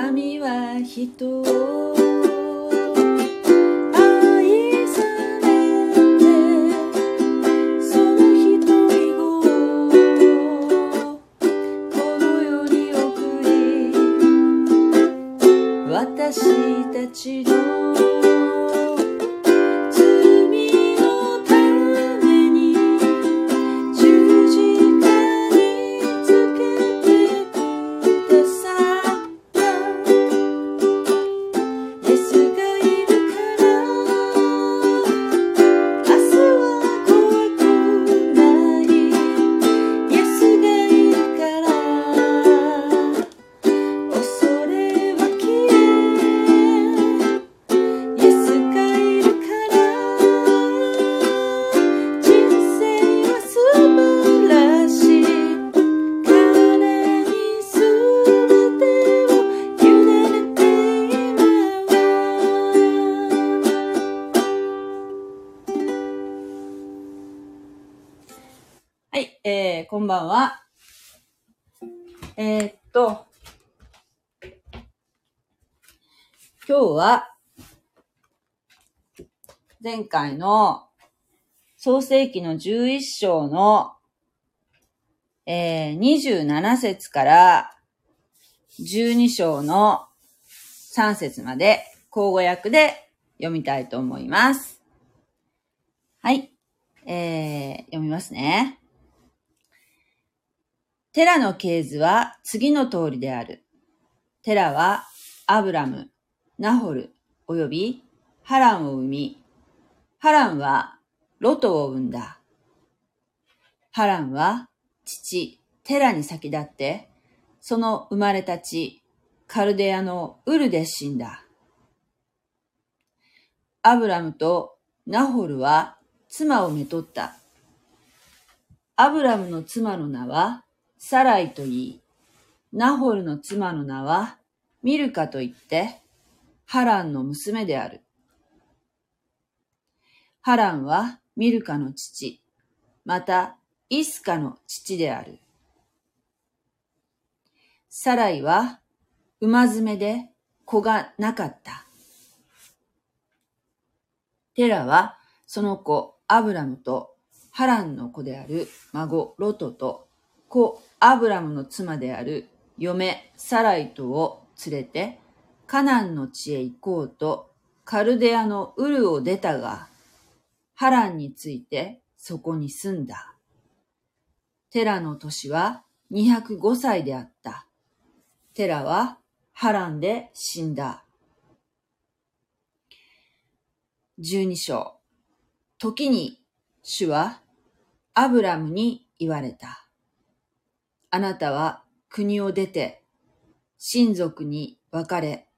神は人をは。えー、っと、今日は、前回の創世記の11章の、えー、27節から12章の3節まで、交互訳で読みたいと思います。はい。えー、読みますね。テラの系図は次の通りである。テラはアブラム、ナホル、およびハランを生み、ハランはロトを生んだ。ハランは父、テラに先立って、その生まれた地、カルデアのウルで死んだ。アブラムとナホルは妻をめとった。アブラムの妻の名はサライと言い、ナホルの妻の名はミルカと言って、ハランの娘である。ハランはミルカの父、またイスカの父である。サライは馬詰めで子がなかった。テラはその子アブラムとハランの子である孫ロトと子アブラムの妻である嫁サライトを連れてカナンの地へ行こうとカルデアのウルを出たがハランについてそこに住んだ。テラの年は205歳であった。テラはハランで死んだ。12章。時に主はアブラムに言われた。あなたは国を出て親族に別れ、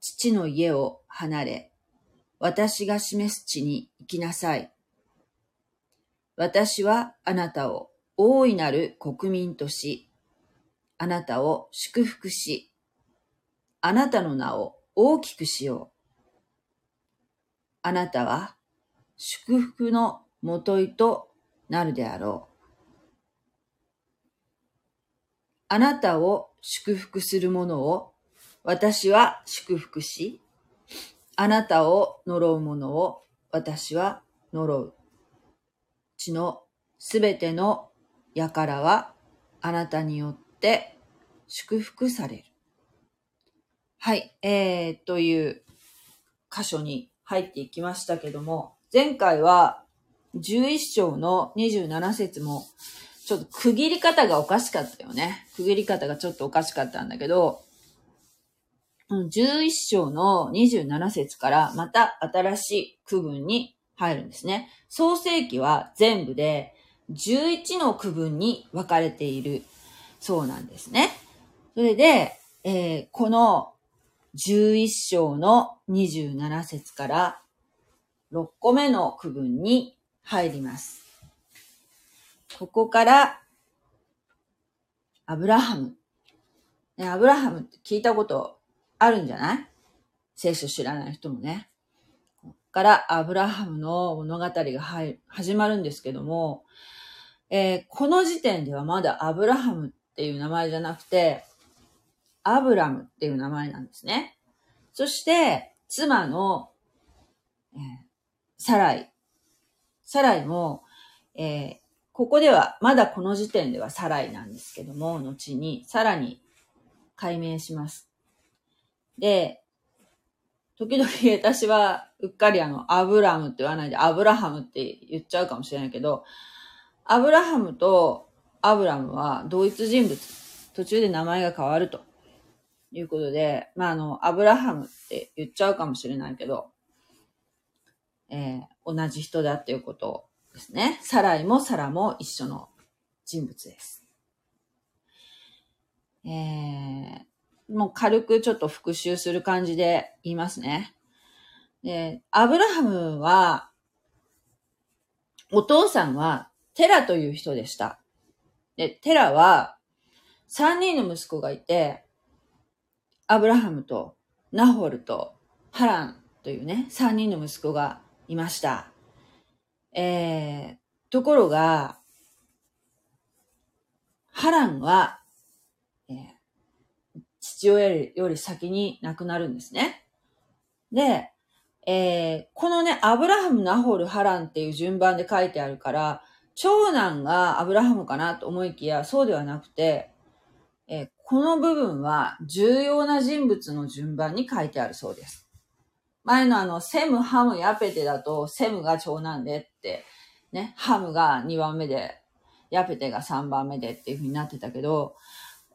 父の家を離れ、私が示す地に行きなさい。私はあなたを大いなる国民とし、あなたを祝福し、あなたの名を大きくしよう。あなたは祝福のもといとなるであろう。あなたを祝福する者を私は祝福し、あなたを呪う者を私は呪う。地のすべての輩はあなたによって祝福される。はい、えー、という箇所に入っていきましたけども、前回は11章の27節もちょっと区切り方がおかしかったよね。区切り方がちょっとおかしかったんだけど、11章の27節からまた新しい区分に入るんですね。創世記は全部で11の区分に分かれているそうなんですね。それで、えーこの11章の27節から6個目の区分に入ります。ここから、アブラハム。ね、アブラハムって聞いたことあるんじゃない？聖書知らない人もね。ここからアブラハムの物語が始まるんですけども、えーこの時点ではまだアブラハムっていう名前じゃなくて、アブラムっていう名前なんですね。そして、妻の、えーサライ。サライも、えーここでは、まだこの時点ではサライなんですけども、後にさらに解明します。で、時々私はうっかりあの、アブラムって言わないでアブラハムって言っちゃうかもしれないけど、アブラハムとアブラムは同一人物。途中で名前が変わるということで、まあ、あの、アブラハムって言っちゃうかもしれないけど、えー同じ人だっていうことをですね。サライもサラも一緒の人物です。えーもう軽くちょっと復習する感じで言いますね。で、アブラハムは、お父さんはテラという人でした。で、テラは3人の息子がいて、アブラハムとナホルとハランというね、3人の息子がいました。えー、ところが、ハランは、えー父親より先に亡くなるんですね。で、えーこのね、アブラハム、ナホル、ハランっていう順番で書いてあるから、長男がアブラハムかなと思いきや、そうではなくて、えーこの部分は重要な人物の順番に書いてあるそうです。前のあの、セム、ハム、ヤペテだと、セムが長男でって、ね、ハムが2番目で、ヤペテが3番目でっていう風になってたけど、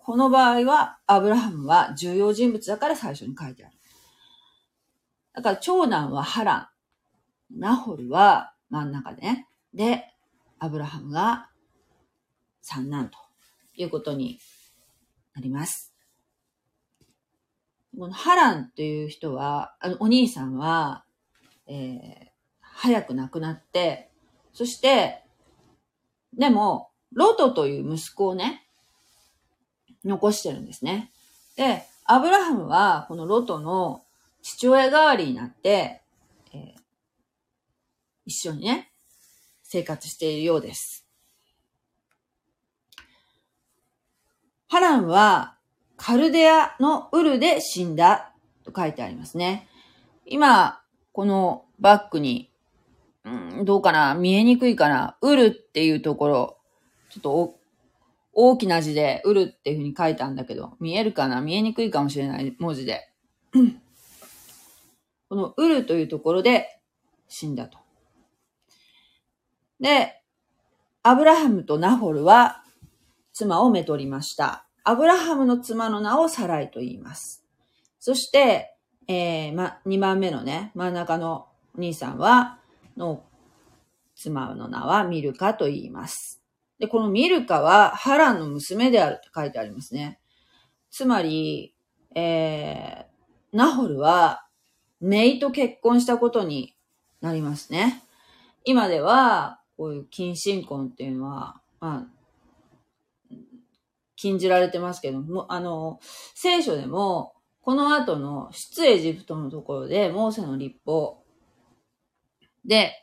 この場合は、アブラハムは重要人物だから最初に書いてある。だから長男はハラン。ナホルは真ん中でね。で、アブラハムが三男ということになります。このハランっていう人は、あの、お兄さんは、えー、早く亡くなって、そして、でも、ロトという息子をね、残してるんですね。で、アブラハムは、このロトの父親代わりになって、えー一緒にね、生活しているようです。ハランは、カルデアのウルで死んだと書いてありますね。今、このバックに、うん、どうかな見えにくいかなウルっていうところ、ちょっと大きな字で、ウルっていうふうに書いたんだけど、見えるかな見えにくいかもしれない文字で。このウルというところで死んだと。で、アブラハムとナホルは妻をめとりました。アブラハムの妻の名をサライと言います。そして、えー、ま、2番目のね、真ん中の兄さんは、の妻の名はミルカと言います。で、このミルカはハランの娘であるって書いてありますね。つまり、えー、ナホルは、メイと結婚したことになりますね。今では、こういう近親婚っていうのは、まあ、禁じられてますけども、あの、聖書でも、この後の出エジプトのところで、モーセの立法で、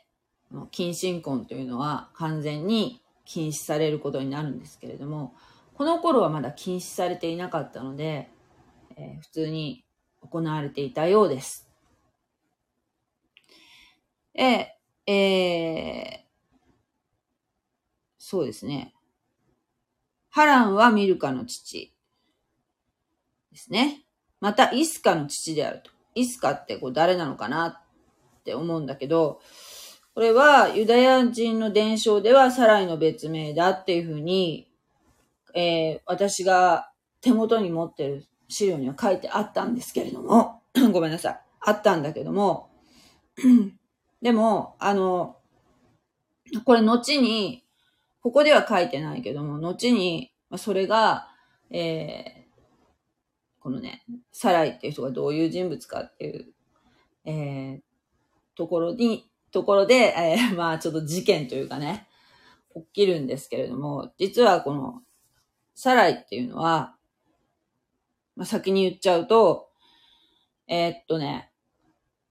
近親婚というのは完全に禁止されることになるんですけれども、この頃はまだ禁止されていなかったので、えー普通に行われていたようです。で、えーそうですね。ハランはミルカの父ですね。また、イスカの父であると。イスカってこう誰なのかなって思うんだけど、これはユダヤ人の伝承ではサライの別名だっていうふうに、えー私が手元に持ってる資料には書いてあったんですけれども、ごめんなさい。あったんだけども、でも、あの、これ後に、ここでは書いてないけども、後に、それが、えーこのね、サライっていう人がどういう人物かっていう、えーところに、ところで、えー まあちょっと事件というかね、起きるんですけれども、実はこの、サライっていうのは、まあ先に言っちゃうと、えーっとね、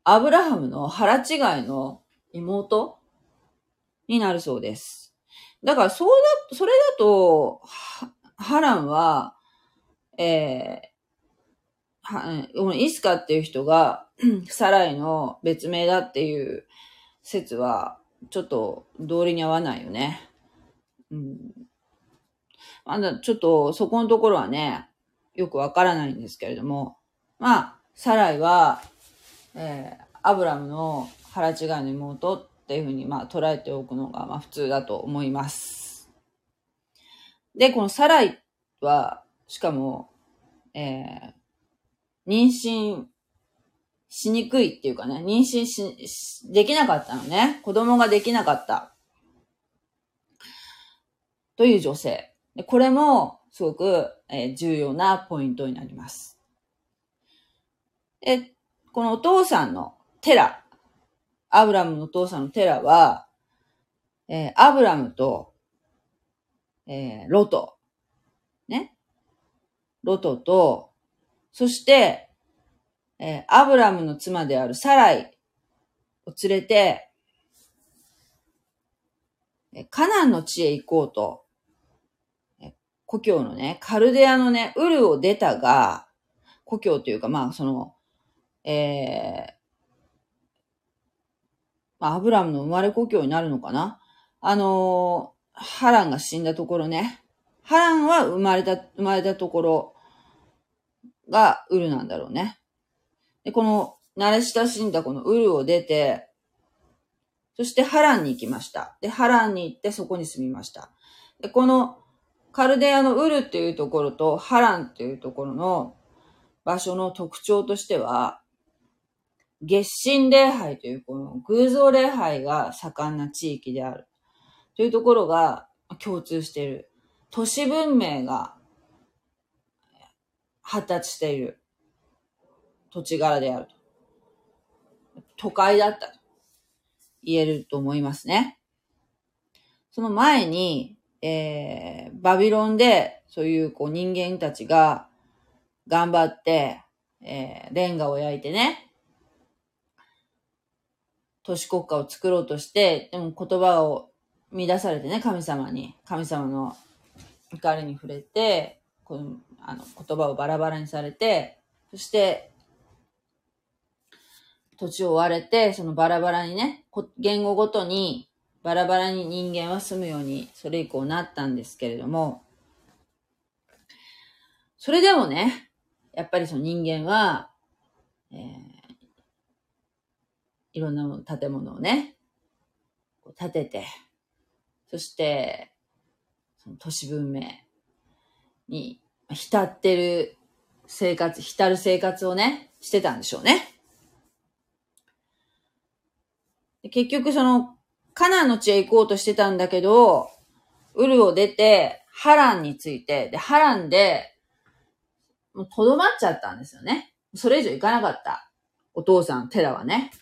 アブラハムの腹違いの妹になるそうです。だから、そうだ、それだと、ハランは、えーはイスカっていう人が サライの別名だっていう説は、ちょっと道理に合わないよね。うん。まだちょっとそこのところはね、よくわからないんですけれども、まあ、サライは、えー、アブラムの腹違いの妹っていうふうに、まあ、捉えておくのが、まあ、普通だと思います。で、このサライは、しかも、えー、妊娠しにくいっていうかね、妊娠し、できなかったのね。子供ができなかった。という女性。これも、すごく、えー、重要なポイントになります。で、このお父さんのテラ、アブラムのお父さんのテラは、えー、アブラムと、えー、ロト、ね。ロトと、そして、えー、アブラムの妻であるサライを連れて、えカナンの地へ行こうと、え故郷のね、カルデアのね、ウルを出たが、故郷というか、まあ、その、えー、アブラムの生まれ故郷になるのかな？あのー、ハランが死んだところね。ハランは生まれた、生まれたところがウルなんだろうね。で、この慣れ親しんだこのウルを出て、そしてハランに行きました。で、ハランに行ってそこに住みました。で、このカルデアのウルっていうところとハランっていうところの場所の特徴としては、月神礼拝というこの偶像礼拝が盛んな地域である。というところが共通している。都市文明が発達している土地柄であると。都会だったと言えると思いますね。その前に、えー、バビロンでそういうこう人間たちが頑張って、えー、レンガを焼いてね、都市国家を作ろうとして、でも言葉を乱されてね、神様に、神様の怒りに触れて、このあの言葉をバラバラにされて、そして、土地を追われて、そのバラバラにね、言語ごとにバラバラに人間は住むように、それ以降なったんですけれども、それでもね、やっぱりその人間は、えーいろんな建物をね、建てて、そして、その都市文明に浸ってる生活、浸る生活をね、してたんでしょうね。結局その、カナンの地へ行こうとしてたんだけど、ウルを出て、ハランについて、で、ハランで、もうとどまっちゃったんですよね。それ以上行かなかった。お父さん、テラはね。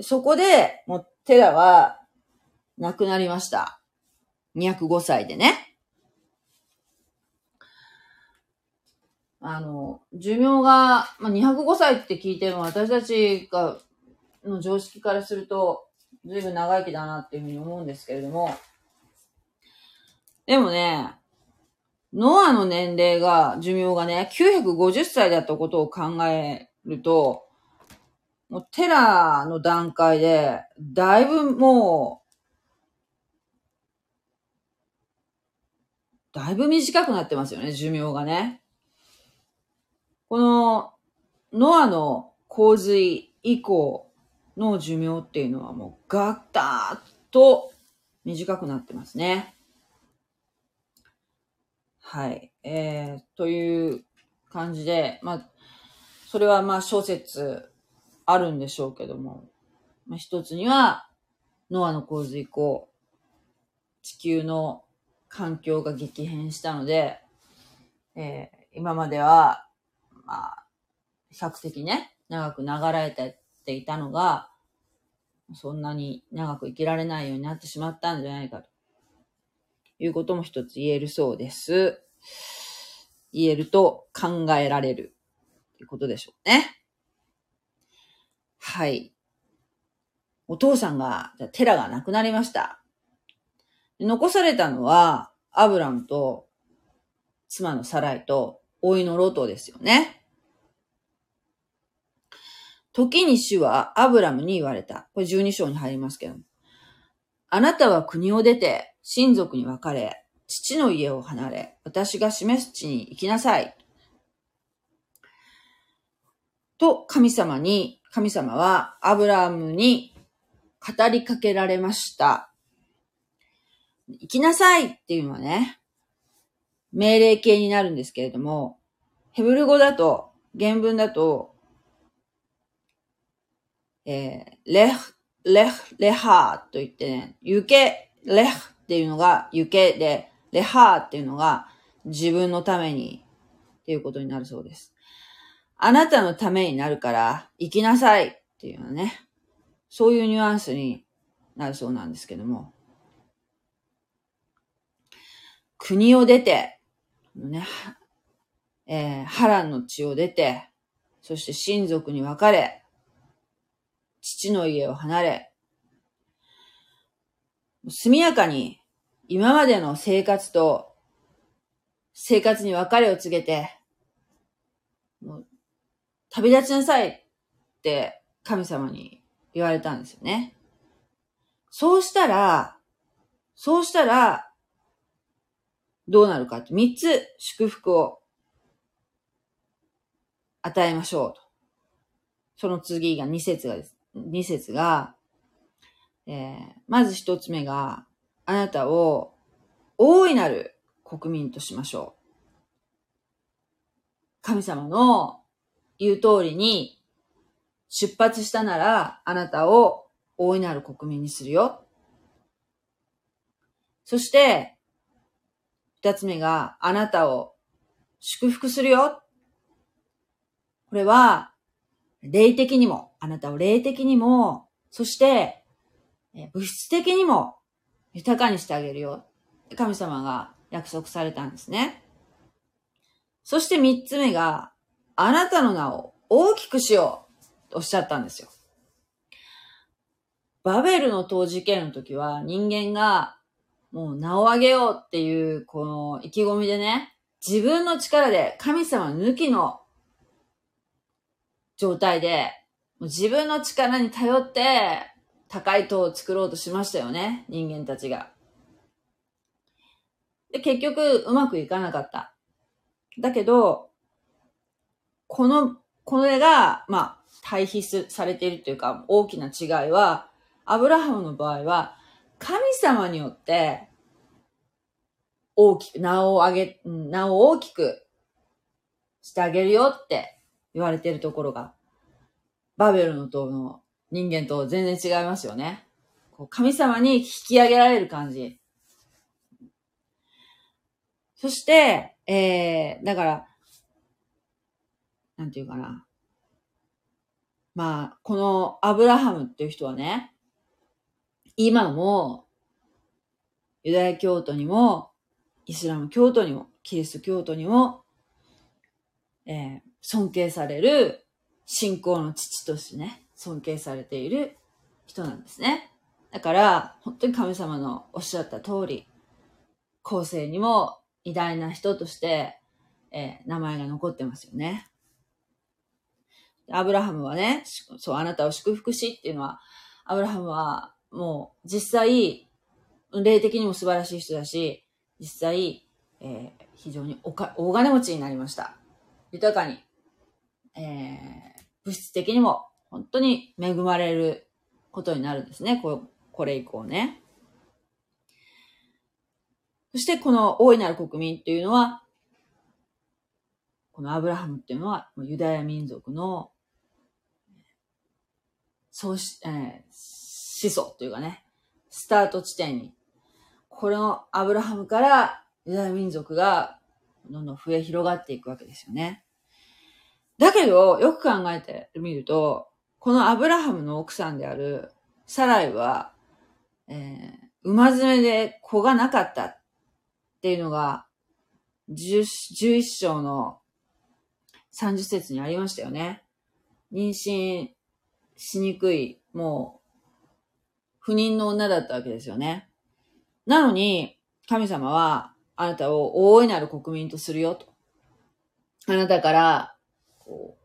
そこで、もう、テラは、亡くなりました。205歳でね。あの、寿命が、まあ、205歳って聞いても私たちが、の常識からすると、ずいぶん長生きだなっていうふうに思うんですけれども、でもね、ノアの年齢が、寿命がね、950歳だったことを考えると、もうテラーの段階で、だいぶもう、だいぶ短くなってますよね、寿命がね。この、ノアの洪水以降の寿命っていうのはもうガッターと短くなってますね。はい。えー、という感じで、まあ、それはまあ小説あるんでしょうけども、まあ、一つには、ノアの洪水以降、地球の環境が激変したので、えー、今までは、まあ、比較的ね、長く流れていたのが、そんなに長く生きられないようになってしまったんじゃないかということも一つ言えるそうです。言えると考えられるということでしょうね。はい。お父さんが、じゃテラが亡くなりました。残されたのは、アブラムと、妻のサライと、老いのロトですよね。時に主はアブラムに言われた。これ12章に入りますけど。あなたは国を出て、親族に別れ、父の家を離れ、私が示す地に行きなさい。と神様に、神様はアブラムに語りかけられました。行きなさいっていうのはね、命令形になるんですけれども、ヘブル語だと、原文だと、えー、レフ、レフ、レハーと言ってね、行け、レフっていうのが行けで、レハーっていうのが自分のためにっていうことになるそうです。あなたのためになるから行きなさい。っていうのね、そういうニュアンスになるそうなんですけども、国を出て、ね、えー、波乱の地を出て、そして親族に別れ、父の家を離れ、速やかに今までの生活と生活に別れを告げて、旅立ちなさいって神様に言われたんですよね。そうしたら、そうしたら、どうなるかって三つ祝福を与えましょうと。その次が二節がです。二節が、えー、まず一つ目が、あなたを大いなる国民としましょう。神様の言う通りに出発したなら、あなたを大いなる国民にするよ。そして、二つ目が、あなたを祝福するよ。これは、霊的にも、あなたを霊的にも、そして、物質的にも豊かにしてあげるよ。神様が約束されたんですね。そして三つ目が、あなたの名を大きくしようとおっしゃったんですよ。バベルの塔事件の時は人間がもう名を上げようっていうこの意気込みでね、自分の力で神様抜きの状態で、自分の力に頼って高い塔を作ろうとしましたよね、人間たちが。で、結局うまくいかなかった。だけど、この、これが、まあ、対比されているというか、大きな違いは、アブラハムの場合は、神様によって、大きく、名を上げ、名を大きくしてあげるよって言われているところが、バベルの塔の人間と全然違いますよね。こう神様に引き上げられる感じ。そして、えー、だから、なんていうかな。まあ、このアブラハムっていう人はね、今も、ユダヤ教徒にも、イスラム教徒にも、キリスト教徒にも、えー、尊敬される信仰の父としてね、尊敬されている人なんですね。だから、本当に神様のおっしゃった通り、後世にも偉大な人として、えー、名前が残ってますよね。アブラハムはね、そう、あなたを祝福しっていうのは、アブラハムはもう実際、霊的にも素晴らしい人だし、実際、えー、非常におか大金持ちになりました。豊かに、えー、物質的にも本当に恵まれることになるんですね。ここれ以降ね。そしてこの大いなる国民っていうのは、このアブラハムっていうのはユダヤ民族のそうし、えー、始祖というかね、スタート地点に、このアブラハムからユダヤ民族がどんどん増え広がっていくわけですよね。だけど、よく考えてみると、このアブラハムの奥さんであるサライは、えー、馬詰めで子がなかったっていうのが、11章の30節にありましたよね。妊娠しにくい、もう、不妊の女だったわけですよね。なのに、神様は、あなたを大いなる国民とするよと。あなたから、こう、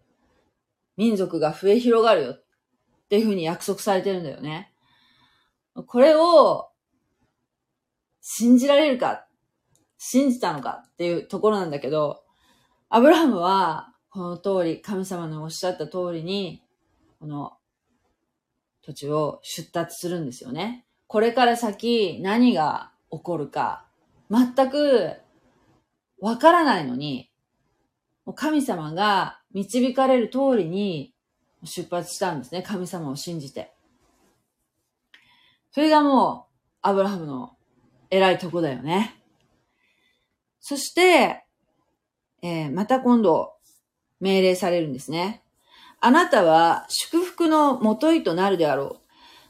民族が増え広がるよっていうふうに約束されてるんだよね。これを信じられるか、信じたのかっていうところなんだけど、アブラハムはこの通り、神様のおっしゃった通りに、この土地を出立するんですよね。これから先何が起こるか、全くわからないのに、神様が導かれる通りに出発したんですね。神様を信じて。それがもう、アブラハムの偉いとこだよね。そして、えー、また今度、命令されるんですね。あなたは祝福のもといとなるであろ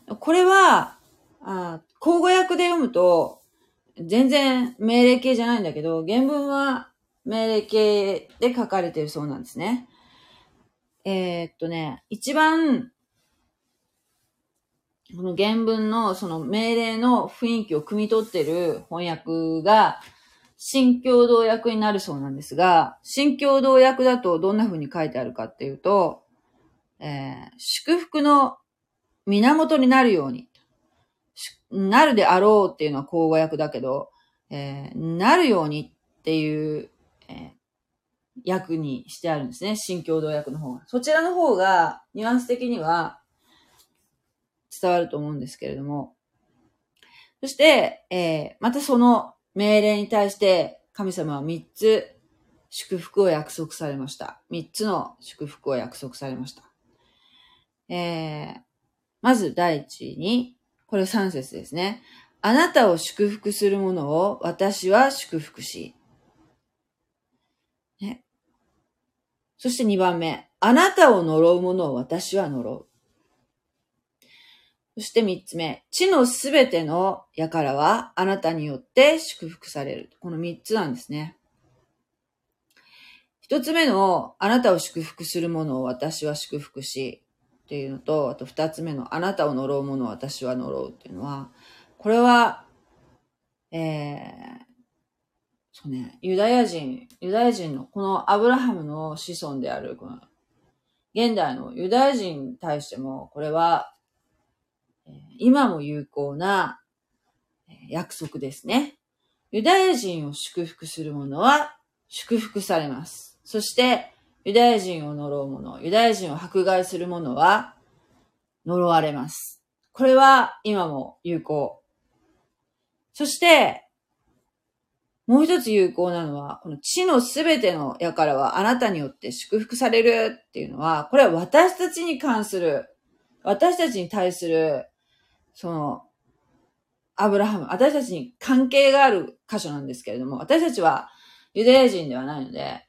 う。これは、あ口語訳で読むと、全然命令形じゃないんだけど、原文は命令形で書かれているそうなんですね。えー、っとね、一番、この原文のその命令の雰囲気を汲み取ってる翻訳が、新共同訳になるそうなんですが、新共同訳だとどんな風に書いてあるかっていうと、えー、祝福の源になるように、なるであろうっていうのは口語訳だけど、えー、なるようにっていう、えー、訳にしてあるんですね。新共同訳の方が。そちらの方が、ニュアンス的には伝わると思うんですけれども。そして、えー、またその命令に対して神様は三つ祝福を約束されました。三つの祝福を約束されました。えー、まず第一に、これ3節ですね。あなたを祝福するものを私は祝福し。ね。そして2番目。あなたを呪うものを私は呪う。そして3つ目。地のすべての輩はあなたによって祝福される。この3つなんですね。1つ目のあなたを祝福するものを私は祝福し。っていうのと、あと二つ目のあなたを呪うものを私は呪うっていうのは、これは、えー、そうね、ユダヤ人、ユダヤ人の、このアブラハムの子孫である、この、現代のユダヤ人に対しても、これは、今も有効な約束ですね。ユダヤ人を祝福する者は祝福されます。そして、ユダヤ人を呪う者、ユダヤ人を迫害する者は呪われます。これは今も有効。そして、もう一つ有効なのは、この地のすべての輩はあなたによって祝福されるっていうのは、これは私たちに関する、私たちに対する、その、アブラハム、私たちに関係がある箇所なんですけれども、私たちはユダヤ人ではないので、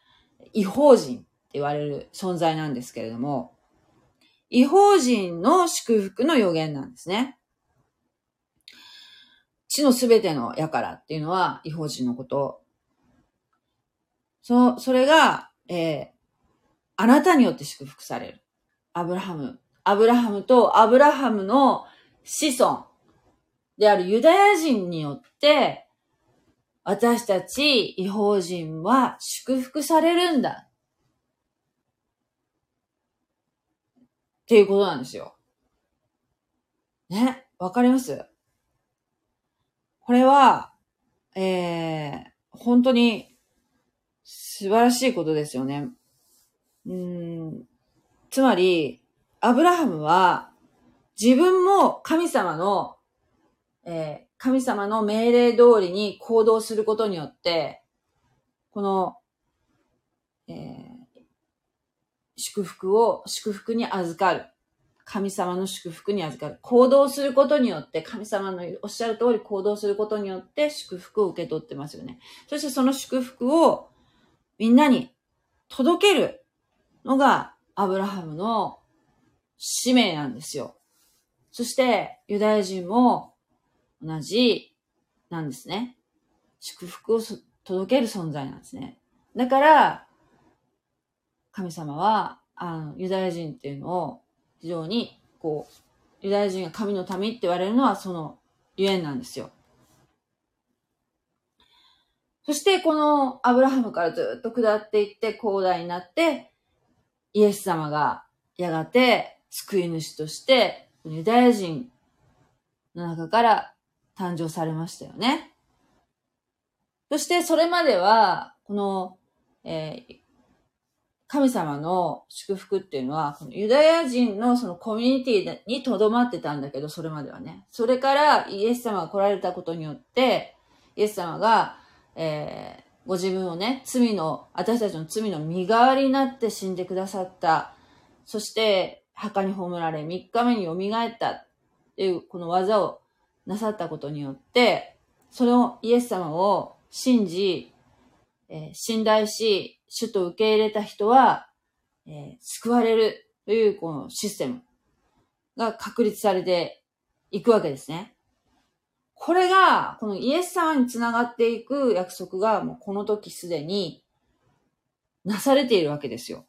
違法人言われる存在なんですけれども、違法人の祝福の予言なんですね。地のすべての輩っていうのは違法人のこと。そ、それが、えー、あなたによって祝福される。アブラハム。アブラハムとアブラハムの子孫であるユダヤ人によって、私たち違法人は祝福されるんだ。っていうことなんですよ。ね、わかります？これは、えー、本当に素晴らしいことですよね。うん、つまり、アブラハムは自分も神様の、えー、神様の命令通りに行動することによって、この、えー、祝福を、祝福に預かる。神様の祝福に預かる。行動することによって、神様のおっしゃる通り行動することによって祝福を受け取ってますよね。そしてその祝福をみんなに届けるのがアブラハムの使命なんですよ。そしてユダヤ人も同じなんですね。祝福を届ける存在なんですね。だから、神様は、あの、ユダヤ人っていうのを非常に、こう、ユダヤ人が神の民って言われるのはそのゆえんなんですよ。そしてこのアブラハムからずっと下っていって広大になって、イエス様がやがて救い主としてユダヤ人の中から誕生されましたよね。そしてそれまでは、この、えー、神様の祝福っていうのは、このユダヤ人のそのコミュニティに留まってたんだけど、それまではね。それからイエス様が来られたことによって、イエス様が、えー、ご自分をね、罪の、私たちの罪の身代わりになって死んでくださった。そして、墓に葬られ、3日目に蘇ったっていう、この技をなさったことによって、そのイエス様を信じ、えー、信頼し、主と受け入れた人は、えー、救われるというこのシステムが確立されていくわけですね。これが、このイエス様につながっていく約束が、もうこの時すでになされているわけですよ。だ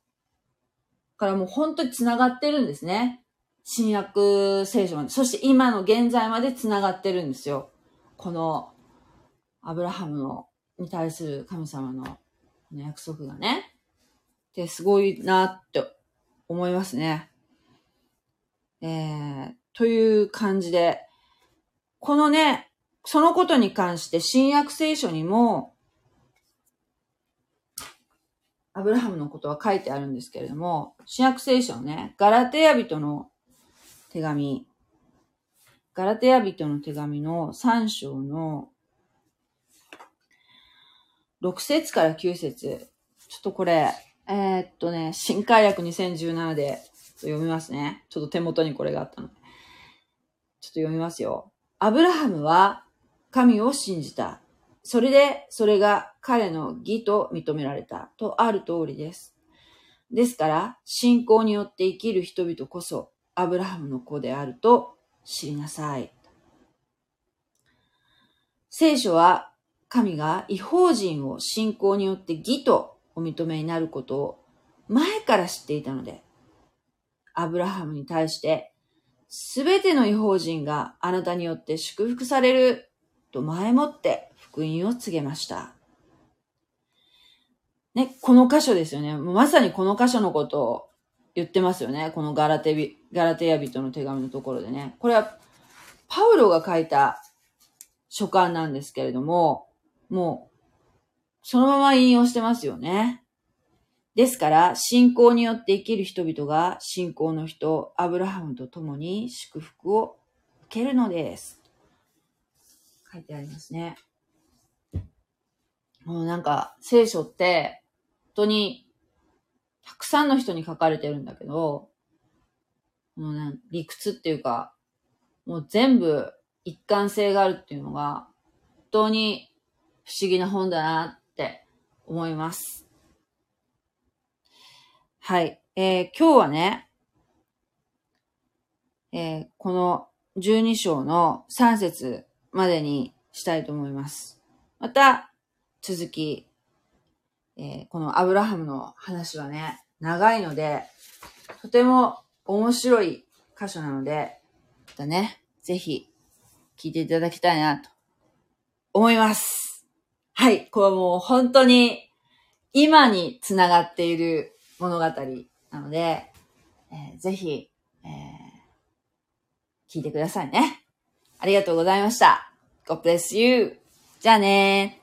からもう本当につながってるんですね。新約聖書まで。そして今の現在までつながってるんですよ。この、アブラハムの、に対する神様のの約束がね。で、すごいなって思いますね。えー、という感じで、このね、そのことに関して新約聖書にも、アブラハムのことは書いてあるんですけれども、新約聖書のね、ガラテヤ人の手紙、ガラテヤ人の手紙の3章の6節から9節ちょっとこれ、えー、っとね、新海訳2017で読みますね。ちょっと手元にこれがあったので。ちょっと読みますよ。アブラハムは神を信じた。それで、それが彼の義と認められた。とある通りです。ですから、信仰によって生きる人々こそ、アブラハムの子であると知りなさい。聖書は、神が違法人を信仰によって義とお認めになることを前から知っていたので、アブラハムに対してすべての違法人があなたによって祝福されると前もって福音を告げました。ね、この箇所ですよね。まさにこの箇所のことを言ってますよね。このガラテビ、ガラテヤ人の手紙のところでね。これは、パウロが書いた書簡なんですけれども、もう、そのまま引用してますよね。ですから、信仰によって生きる人々が信仰の人、アブラハムと共に祝福を受けるのです。書いてありますね。もうなんか、聖書って、本当に、たくさんの人に書かれてるんだけど、もうね、理屈っていうか、もう全部一貫性があるっていうのが、本当に不思議な本だなって思います。はい。えー、今日はね、えー、この12章の3節までにしたいと思います。また、続き、えー、このアブラハムの話はね、長いので、とても面白い箇所なので、またね、ぜひ聞いていただきたいなと思います。はい。これはもう本当に今につながっている物語なので、えー、ぜひ、えー、聞いてくださいね。ありがとうございました。God bless you. じゃあね